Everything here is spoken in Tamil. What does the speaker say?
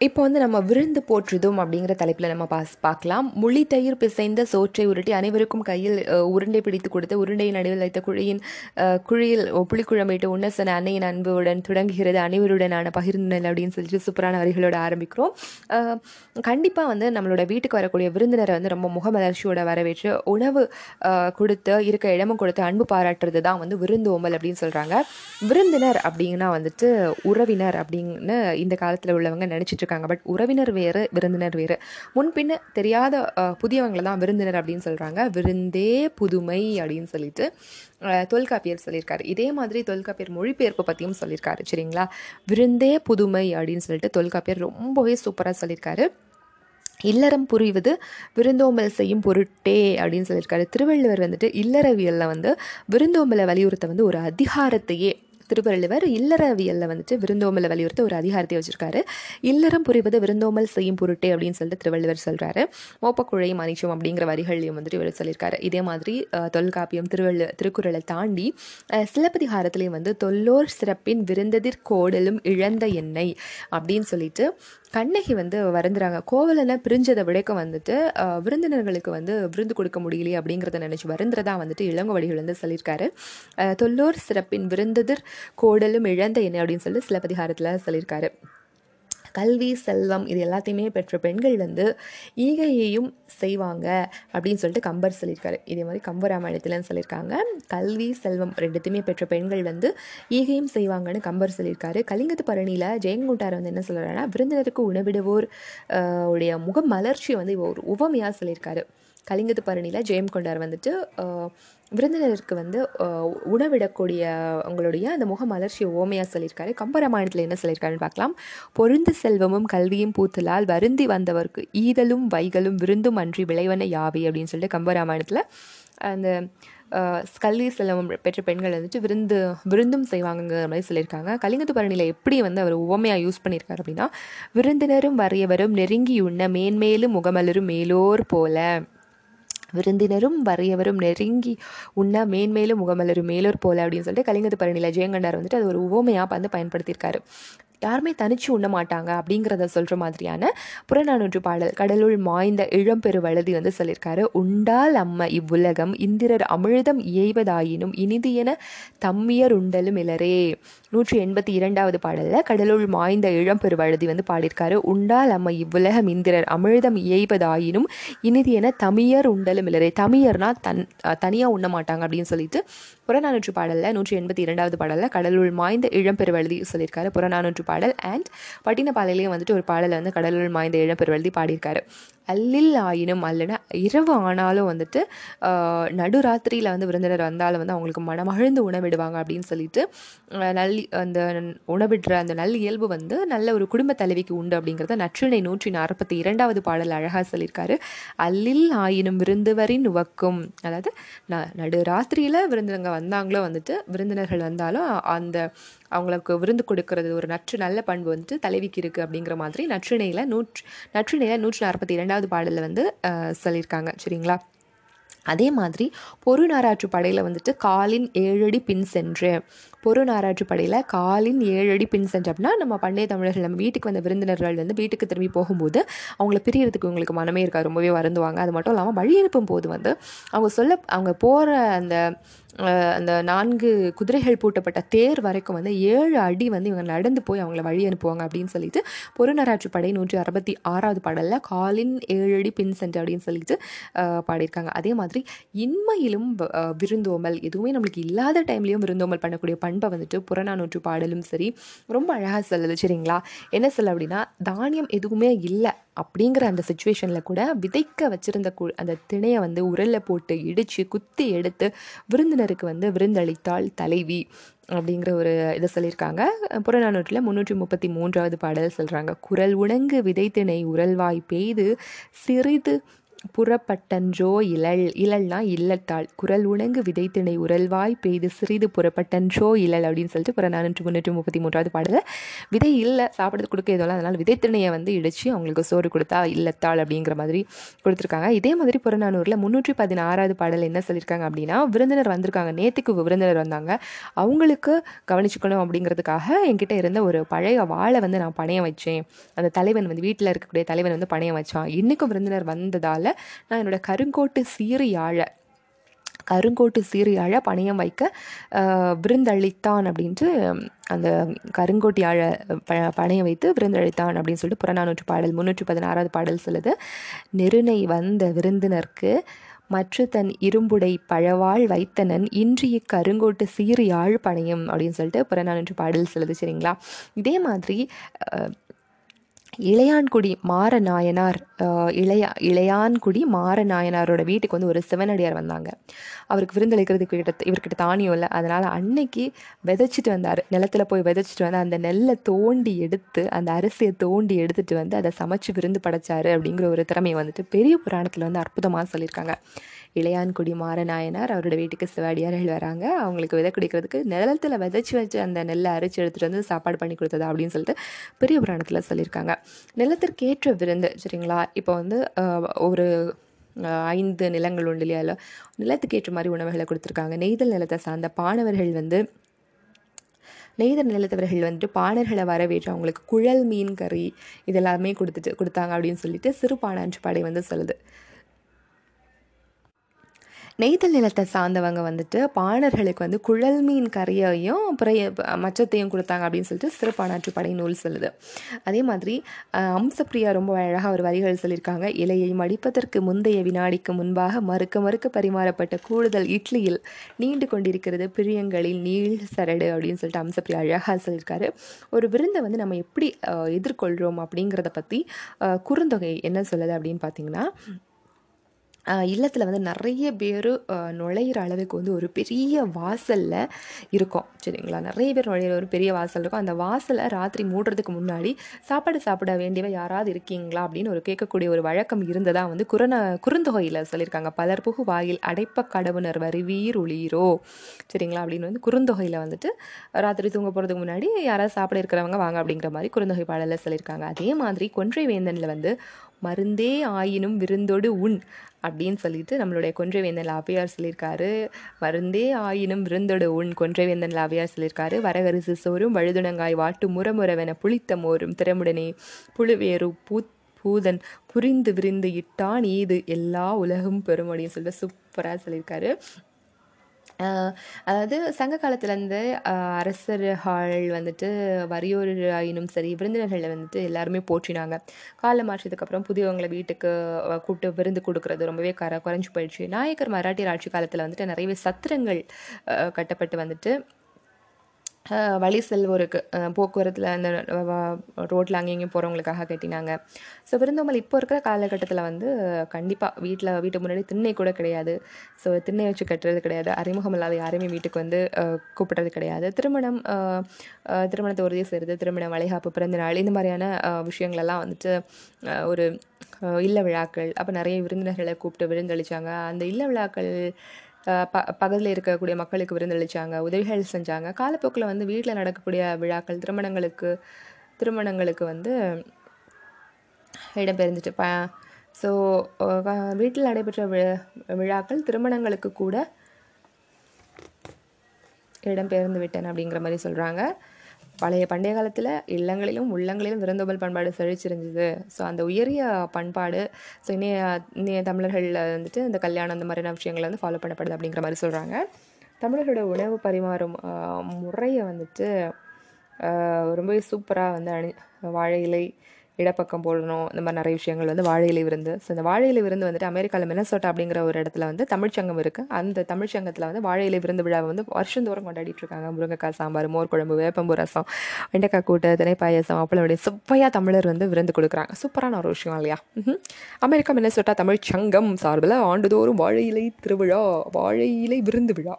இப்போ வந்து நம்ம விருந்து போற்றுதும் அப்படிங்கிற தலைப்பில் நம்ம பாஸ் பார்க்கலாம். முழி தயிர் பிசைந்த சோற்றை உருட்டி அனைவருக்கும் கையில் உருண்டை பிடித்து கொடுத்து உருண்டையின் நடுவில் வைத்த குழியின் குழியில் புளிக்குழம்பிட்டு உன்னசன அன்னையின் அன்புடன் தொடங்குகிறது. அனைவருடனான பகிர்ந்தல் அப்படின்னு சொல்லிட்டு சூப்பரான வரிகளோட ஆரம்பிக்கிறோம். கண்டிப்பாக வந்து நம்மளோட வீட்டுக்கு வரக்கூடிய விருந்தினரை வந்து ரொம்ப முகமலர்ச்சியோட வரவேற்று உணவு கொடுத்து இருக்க இடமும் கொடுத்து அன்பு பாராட்டுறது தான் வந்து விருந்து ஓம்பல் அப்படின்னு சொல்கிறாங்க விருந்தினர் அப்படின்னா வந்துட்டு உறவினர் அப்படின்னு இந்த காலத்தில் உள்ளவங்க நினச்சிட்டு இருக்காங்க பட் உறவினர் வேறு விருந்தினர் வேறு. முன்பின்ன தெரியாத புதியவங்களை தான் விருந்தினர் அப்படின்னு சொல்கிறாங்க விருந்தே புதுமை அப்படின்னு சொல்லிட்டு தொல்காப்பியர் சொல்லியிருக்காரு. இதே மாதிரி தொல்காப்பியர் மொழிபெயர்ப்பு பற்றியும் சொல்லியிருக்காரு சரிங்களா? விருந்தே புதுமை அப்படின்னு சொல்லிட்டு தொல்காப்பியர் ரொம்பவே சூப்பராக சொல்லியிருக்காரு. இல்லறம் புரிவது விருந்தோம்பல் செய்யும் பொருட்டே அப்படின்னு சொல்லியிருக்காரு. திருவள்ளுவர் வந்துட்டு இல்லறவியலில் வந்து விருந்தோம்பலை வலியுறுத்த வந்து ஒரு அதிகாரத்தையே திருவள்ளுவர் இல்லறவியலில் வந்துட்டு விருந்தோமலை வலியுறுத்த ஒரு அதிகாரத்தை வச்சுருக்காரு. இல்லறம் புரிவது விருந்தோமல் செய்யும் பொருட்டே அப்படின்னு சொல்லிட்டு திருவள்ளுவர் சொல்கிறாரு மோப்பக்குழையும் மனிச்சம் அப்படிங்கிற வரிகள்லையும் வந்துட்டு இவர் சொல்லியிருக்காரு. இதே மாதிரி தொல்காப்பியம் திருவள்ளு திருக்குறளை தாண்டி சிலப்பதிகாரத்திலையும் சிலப்பதிகாரத்துலேயும் வந்து தொல்லோர் சிறப்பின் விருந்ததிர் கோடலும் இழந்த எண்ணெய் அப்படின்னு சொல்லிட்டு கண்ணகி வந்து வருந்துறாங்க. கோவலனை பிரிஞ்சதை விடைக்க வந்துட்டு விருந்தினர்களுக்கு வந்து விருந்து கொடுக்க முடியலையே அப்படிங்கிறத நினச்சி வருந்துறதா வந்துட்டு இளங்கோவடிகள் வந்து சொல்லியிருக்காரு. தொல்லோர் சிறப்பின் விருந்ததிர் கோடலும் இழந்த என்னை அப்படின்னு சொல்லிட்டு சிலப்பதிகாரத்தில் சொல்லியிருக்காரு. கல்வி செல்வம் இது எல்லாத்தையுமே பெற்ற பெண்கள் வந்து ஈகையையும் செய்வாங்க அப்படின்னு சொல்லிட்டு கம்பர் சொல்லியிருக்காரு. இதே மாதிரி கம்பராமாயணத்துலன்னு சொல்லியிருக்காங்க. கல்வி செல்வம் ரெண்டுத்தையுமே பெற்ற பெண்கள் வந்து ஈகையும் செய்வாங்கன்னு கம்பர் சொல்லியிருக்காரு. கலிங்கத்து பரணியில் ஜெயங்கொண்டார் வந்து என்ன சொல்கிறாருன்னா விருந்தினருக்கு உணவிடுவோர் உடைய முக மலர்ச்சியை வந்து ஒரு உவமையாக சொல்லியிருக்காரு. கலிங்கத்து பரணியில் ஜெயம் கொண்டார் வந்துட்டு விருந்தினருக்கு வந்து உணவிடக்கூடிய அவங்களுடைய அந்த முக மலர்ச்சியை ஓமையாக சொல்லியிருக்காரு. கம்பராமாயணத்தில் என்ன சொல்லியிருக்காருன்னு பார்க்கலாம். பொருந்து செல்வமும் கல்வியும் பூத்தலால் வருந்தி வந்தவர்க்கு ஈதலும் வைகளும் விருந்தும் அன்றி விளைவன யாவை அப்படின்னு சொல்லிட்டு கம்பராமாயணத்தில் அந்த கல்வி செல்வம் பெற்ற பெண்கள் வந்துட்டு விருந்து விருந்தும் செய்வாங்கங்கிற மாதிரி சொல்லியிருக்காங்க. கலிங்கத்து பரணியில் எப்படி வந்து அவர் உவமையாக யூஸ் பண்ணியிருக்காரு அப்படின்னா விருந்தினரும் வரையவரும் நெருங்கி உண்ண மேன்மேலும் முகமலரும் மேலோர் போல விருந்தினரும் வறியவரும் நெருங்கி உண்ண மேன்மேலும் முகமலரும் மேலோர் போல அப்படின்னு சொல்லிட்டு கலிங்கத்து பரணியில் ஜெயங்கண்டார் வந்துட்டு அது ஒரு உவமையாக வந்து பயன்படுத்தியிருக்காரு. யாருமே தனிச்சு உண்ண மாட்டாங்க அப்படிங்கிறத சொல்கிற மாதிரியான புறநானூற்று பாடல் கடலுள் மாய்ந்த இளம்பெரு வழுதி வந்து சொல்லியிருக்காரு. உண்டால் அம்ம இவ்வுலகம் இந்திரர் அமிழ்தம் இயைவதாயினும் இனிது என தம்மியர் உண்டலும் இலரே. நூற்றி எண்பத்தி இரண்டாவது பாடலில் கடலுள் மாய்ந்த இளம்பெரு வழுதி வந்து பாடியிருக்காரு. உண்டால் அம்ம இவ்வுலகம் இந்திரர் அமிழ்தம் இயைவதாயினும் இனிது என தமியர் உண்டலும் இலரே. தமியர்னா தன் தனியாக உண்ண மாட்டாங்க அப்படின்னு சொல்லிட்டு புறநானூற்று பாடலில் நூற்றி எண்பத்தி இரண்டாவது பாடலில் கடலுள் மாய்ந்த இளம்பெருவழுதி சொல்லியிருக்காரு. புறநானூற்று பாடல் அண்ட் பட்டினப்பாலையிலையும் வந்துட்டு ஒரு பாடலை வந்து கடலுள் மாய்ந்த இளம்பெருவழுதி பாடியிருக்காரு. அல்லில் ஆயினும் அல்லனா இரவு ஆனாலும் வந்துட்டு நடுராத்திரியில் வந்து விருந்தினர் வந்தாலும் வந்து அவங்களுக்கு மனமகிழ்ந்து உணவிடுவாங்க அப்படின்னு சொல்லிட்டு நல் அந்த உணவிடுற அந்த நல் இயல்பு வந்து நல்ல ஒரு குடும்ப தலைவிக்கு உண்டு அப்படிங்கிறத நற்றினை நூற்றி நாற்பத்தி இரண்டாவது பாடல் அழகாக சொல்லியிருக்காரு. அல்லில் ஆயினும் விருந்துவரின் உவக்கும். அதாவது ந நடு ராத்திரியில் விருந்தினங்க வந்தாங்களோ வந்துட்டு விருந்தினர்கள் வந்தாலும் அந்த அவங்களுக்கு விருந்து கொடுக்கறது ஒரு நற்று நல்ல பண்பு வந்துட்டு தலைவிக்கு இருக்குது அப்படிங்கிற மாதிரி நற்றிணையில் நூற்று நற்றிணையில் நூற்றி நாற்பத்தி இரண்டாவது பாடலில் வந்து சொல்லியிருக்காங்க. சரிங்களா? அதே மாதிரி பொருநாராற்று படையில் வந்துட்டு காலின் ஏழடி பின் சென்று. பொருநாராற்று படையில் காலின் ஏழடி பின் சென்று அப்படின்னா நம்ம பண்டைய தமிழர்கள் நம்ம வீட்டுக்கு வந்த விருந்தினர்கள் வந்து வீட்டுக்கு திரும்பி போகும்போது அவங்கள பிரியறதுக்கு உங்களுக்கு மனமே இருக்காது. ரொம்பவே வருந்துவாங்க. அது மட்டும் இல்லாமல் வழி அனுப்பும் போது வந்து அவங்க சொல்ல அவங்க போகிற அந்த அந்த நான்கு குதிரைகள் பூட்டப்பட்ட தேர் வரைக்கும் வந்து ஏழு அடி வந்து இவங்க நடந்து போய் அவங்கள வழி அனுப்புவாங்க அப்படின்னு சொல்லிட்டு பொருநராற்று படை நூற்றி அறுபத்தி ஆறாவது பாடலில் காலின் ஏழடி பின் சென்று அப்படின்னு சொல்லிட்டு பாடியிருக்காங்க. அதே மாதிரி இன்மையிலும் வ- எதுவுமே நம்மளுக்கு இல்லாத டைம்லேயும் விருந்தோமல் பண்ணக்கூடிய பண்பை வந்துட்டு புறநானூற்று பாடலும் சரி ரொம்ப அழகாக சொல்லுது. சரிங்களா? என்ன சொல்ல அப்படின்னா தானியம் எதுவுமே இல்லை. அப்படிங்கிற அந்த சுச்சுவேஷனில் கூட விதைக்க வச்சிருந்த கு அந்த திணையை வந்து உரலில் போட்டு இடித்து குத்தி எடுத்து விருந்தினருக்கு வந்து விருந்தளித்தாள் தலைவி அப்படிங்கிற ஒரு இதை சொல்லியிருக்காங்க. புறநானூற்றில் முந்நூற்றி முப்பத்தி மூன்றாவது பாடல் சொல்கிறாங்க குரல் உணங்கு விதைத்திணை உரல்வாய் பெய்து சிறிது புறப்பட்டன்றோ இழல் இழல்னா இல்லத்தாள் குரல் உணங்கு விதைத்திணை உரல்வாய் பெய்து சிறிது புறப்பட்டன்றோ இழல் அப்படின்னு சொல்லிட்டு புற நானூற்று முந்நூற்றி முப்பத்தி மூன்றாவது பாடல விதை இல்லை சாப்பிட்றது கொடுக்க எதுவும் அதனால் விதைத்திணையை வந்து இடித்து அவங்களுக்கு சோறு கொடுத்தா இல்லத்தாள் அப்படிங்கிற மாதிரி கொடுத்துருக்காங்க. இதே மாதிரி புறநானூரில் முந்நூற்றி பதினாறாவது பாடல் என்ன சொல்லியிருக்காங்க அப்படின்னா விருந்தினர் வந்திருக்காங்க. நேற்றுக்கு விருந்தினர் வந்தாங்க. அவங்களுக்கு கவனிச்சுக்கணும் அப்படிங்கிறதுக்காக என்கிட்ட இருந்த ஒரு பழைய வாழை வந்து நான் பணையம் வச்சேன். அந்த தலைவன் வந்து வீட்டில் இருக்கக்கூடிய தலைவன் வந்து பணையம் வச்சான். இன்றைக்கும் விருந்தினர் வந்ததால் நான் என்னோட கருங்கோட்டு சீறு கருங்கோட்டு சீரியாழை பணியம் பணையம் வைக்க விருந்தளித்தான் அப்படின்ட்டு அந்த கருங்கோட்டி யாழை ப பணையம் வைத்து விருந்தளித்தான் அப்படின்னு சொல்லிட்டு புறநானூற்று பாடல் முன்னூற்றி பதினாறாவது பாடல் சொல்லுது. நெருனை வந்த விருந்தினருக்கு மற்ற தன் இரும்புடை பழவாள் வைத்தனன் இன்றைய கருங்கோட்டு சீறு யாழ் பணையம் அப்படின்னு சொல்லிட்டு புறநானூற்று பாடல் சொல்லுது சரிங்களா? இதே மாதிரி இளையான்குடி மாரநாயனார் இளையா இளையான்குடி மாரநாயனாரோட வீட்டுக்கு வந்து ஒரு சிவனடியார் வந்தாங்க. அவருக்கு விருந்தளிக்கிறதுக்கு கிட்ட இவர்கிட்ட தானியம் இல்லை. அதனால் அன்னைக்கு விதைச்சிட்டு வந்தார். நிலத்துல போய் விதைச்சிட்டு வந்து அந்த நெல்லை தோண்டி எடுத்து அந்த அரிசியை தோண்டி எடுத்துகிட்டு வந்து அதை சமைச்சு விருந்து படைச்சாரு அப்படிங்கிற ஒரு திறமையை வந்துட்டு பெரிய புராணத்தில் வந்து அற்புதமாக சொல்லியிருக்காங்க. இளையான்குடி மாரநாயனார் அவரோட வீட்டுக்கு சிவாடியார்கள் வராங்க. அவங்களுக்கு விதை குடிக்கிறதுக்கு நிலத்தில் விதைச்சி வச்சு அந்த நெல்லை அரைச்சி எடுத்துகிட்டு வந்து சாப்பாடு பண்ணி கொடுத்ததா அப்படின்னு சொல்லிட்டு பெரிய புராணத்தில் சொல்லியிருக்காங்க. நிலத்திற்கேற்ற விருந்து சரிங்களா? இப்போ வந்து ஒரு ஐந்து நிலங்கள் உண்டு இல்லையா? இல்லை நிலத்துக்கு ஏற்ற மாதிரி உணவுகளை கொடுத்துருக்காங்க. நெய்தல் நிலத்தை சார்ந்த பாணவர்கள் வந்து நெய்தல் நிலத்தவர்கள் வந்துட்டு பாணர்களை வரவேற்று அவங்களுக்கு குழல் மீன் கறி இதெல்லாமே கொடுத்துட்டு கொடுத்தாங்க அப்படின்னு சொல்லிட்டு சிறு பாணான்று படை வந்து சொல்லுது. நெய்தல் நிலத்தை சார்ந்தவங்க வந்துட்டு பாணர்களுக்கு வந்து குழல் மீன் கறியையும் அப்புறம் மச்சத்தையும் கொடுத்தாங்க அப்படின்னு சொல்லிட்டு சிறப்பானாற்று படை நூல் சொல்லுது. அதே மாதிரி அம்சப்ரியா அம்சப்பிரியா ரொம்ப அழகாக ஒரு வரிகள் சொல்லியிருக்காங்க. இலையை மடிப்பதற்கு முந்தைய வினாடிக்கு முன்பாக மறுக்க மறுக்க பரிமாறப்பட்ட கூடுதல் இட்லியில் நீண்டு கொண்டிருக்கிறது பிரியங்களில் நீள் சரடு அப்படின்னு சொல்லிட்டு அம்சப்பிரியா அழகாக சொல்லியிருக்காரு. ஒரு விருந்தை வந்து நம்ம எப்படி எதிர்கொள்கிறோம் அப்படிங்கிறத பற்றி குறுந்தொகை என்ன சொல்லுது அப்படின்னு பார்த்தீங்கன்னா இல்லத்தில் வந்து நிறைய பேர் நுழையிற அளவுக்கு வந்து ஒரு பெரிய வாசலில் இருக்கும். சரிங்களா? நிறைய பேர் நுழையிற ஒரு பெரிய வாசல் இருக்கும். அந்த வாசலை ராத்திரி மூடுறதுக்கு முன்னாடி சாப்பாடு சாப்பிட வேண்டியவ யாராவது இருக்கீங்களா? அப்படின்னு ஒரு கேட்கக்கூடிய ஒரு வழக்கம் இருந்ததாக வந்து குரண குறுந்தொகையில் சொல்லியிருக்காங்க. பலர் புகு வாயில் அடைப்ப கடவுணர் வருவீர் ஒளியிரோ சரிங்களா? அப்படின்னு வந்து குறுந்தொகையில் வந்துட்டு ராத்திரி தூங்க போகிறதுக்கு முன்னாடி யாராவது சாப்பிட இருக்கிறவங்க வாங்க அப்படிங்கிற மாதிரி குறுந்தொகை பாடலில் சொல்லியிருக்காங்க. அதே மாதிரி கொன்றை வேந்தனில் வந்து மருந்தே ஆயினும் விருந்தோடு உண் அப்படின்னு சொல்லிட்டு நம்மளுடைய கொன்றை வேந்தன் லாபியார் சொல்லியிருக்காரு. மருந்தே ஆயினும் விருந்தோடு உண் கொன்றை வேந்தன் லாபியார் சொல்லியிருக்காரு. வரகரிசு சோறும் வழுதுணங்காய் வாட்டு முறமுறவென புளித்த மோரும் திறமுடனே புழுவேறு பூ பூதன் புரிந்து விரிந்து இட்டான் ஈது எல்லா உலகும் பெறும் அப்படின்னு சொல்லிட்டு சூப்பராக சொல்லியிருக்காரு. அதாவது சங்க காலத்துலேருந்து அரசர்கள் வந்துட்டு வறியோர் ஆயினும் சரி விருந்தினர்களை வந்துட்டு எல்லாருமே போற்றினாங்க. காலம் மாற்றத்துக்கு புதியவங்களை வீட்டுக்கு கூப்பிட்டு விருந்து கொடுக்கறது ரொம்பவே கர குறைஞ்சி போயிடுச்சு. நாயக்கர் மராட்டியர் ஆட்சி காலத்தில் வந்துட்டு நிறையவே சத்திரங்கள் கட்டப்பட்டு வந்துட்டு வழி செல்வோருக்கு போக்குவரத்தில் அந்த ரோட்டில் அங்கேயும் இங்கேயும் போகிறவங்களுக்காக கட்டினாங்க. ஸோ விருந்தோம்பல் இப்போ இருக்கிற காலகட்டத்தில் வந்து கண்டிப்பாக வீட்டில் வீட்டு முன்னாடி திண்ணை கூட கிடையாது. ஸோ திண்ணை வச்சு கட்டுறது கிடையாது. அறிமுகம் இல்லாத யாரையுமே வீட்டுக்கு வந்து கூப்பிடுறது கிடையாது. திருமணம் திருமணத்தை உறுதி செய்கிறது திருமணம் வளைகாப்பு பிறந்தநாள் இந்த மாதிரியான விஷயங்களெல்லாம் வந்துட்டு ஒரு இல்ல விழாக்கள் அப்போ நிறைய விருந்தினர்களை கூப்பிட்டு விருந்தளிச்சாங்க. அந்த இல்ல விழாக்கள் ப பகுதியில் இருக்கக்கூடிய மக்களுக்கு விருந்தளிச்சாங்க உதவிகள் செஞ்சாங்க. காலப்போக்கில் வந்து வீட்டில் நடக்கக்கூடிய விழாக்கள் திருமணங்களுக்கு திருமணங்களுக்கு வந்து இடம்பெயர்ந்துட்டு ப ஸோ வீட்டில் நடைபெற்ற விழா விழாக்கள் திருமணங்களுக்கு கூட இடம்பெயர்ந்து விட்டன அப்படிங்கிற மாதிரி சொல்கிறாங்க பழைய பண்டைய காலத்தில் இல்லங்களிலும் உள்ளங்களிலும் விருந்தோம்பல் பண்பாடு செழிச்சிருந்தது. ஸோ அந்த உயரிய பண்பாடு ஸோ இன்னைய இன்னைய தமிழர்களில் வந்துட்டு இந்த கல்யாணம் அந்த மாதிரியான விஷயங்கள் வந்து ஃபாலோ பண்ணப்படுது அப்படிங்கிற மாதிரி சொல்கிறாங்க தமிழர்களோட உணவு பரிமாறும் முறையை வந்துட்டு ரொம்பவே சூப்பராக வந்து அணி வாழை இலை இடப்பக்கம் போடணும் இந்த மாதிரி நிறைய விஷயங்கள் வந்து வாழை இலை விருந்து. ஸோ இந்த வாழையிலை இலை விருந்து வந்துட்டு அமெரிக்காவில் மெனசோட்டா அப்படிங்கிற ஒரு இடத்துல வந்து தமிழ்ச்சங்கம் இருக்குது அந்த தமிழ்ச்சங்கத்தில் வந்து வாழையிலை இலை விருந்து விழாவை வந்து வருஷந்தோறும் கொண்டாடிட்டு இருக்காங்க. முருங்கைக்காய் சாம்பார் மோர் குழம்பு வேப்பம்பு ரசம் வெண்டைக்காய் கூட்டு தினை பாயசம் அப்பளம் சுப்பையாக தமிழர் வந்து விருந்து கொடுக்குறாங்க. சூப்பரான ஒரு விஷயம் இல்லையா? அமெரிக்கா மெனசோட்டா தமிழ்ச்சங்கம் சார்பில் ஆண்டுதோறும் வாழை இலை திருவிழா வாழை இலை விருந்து விழா.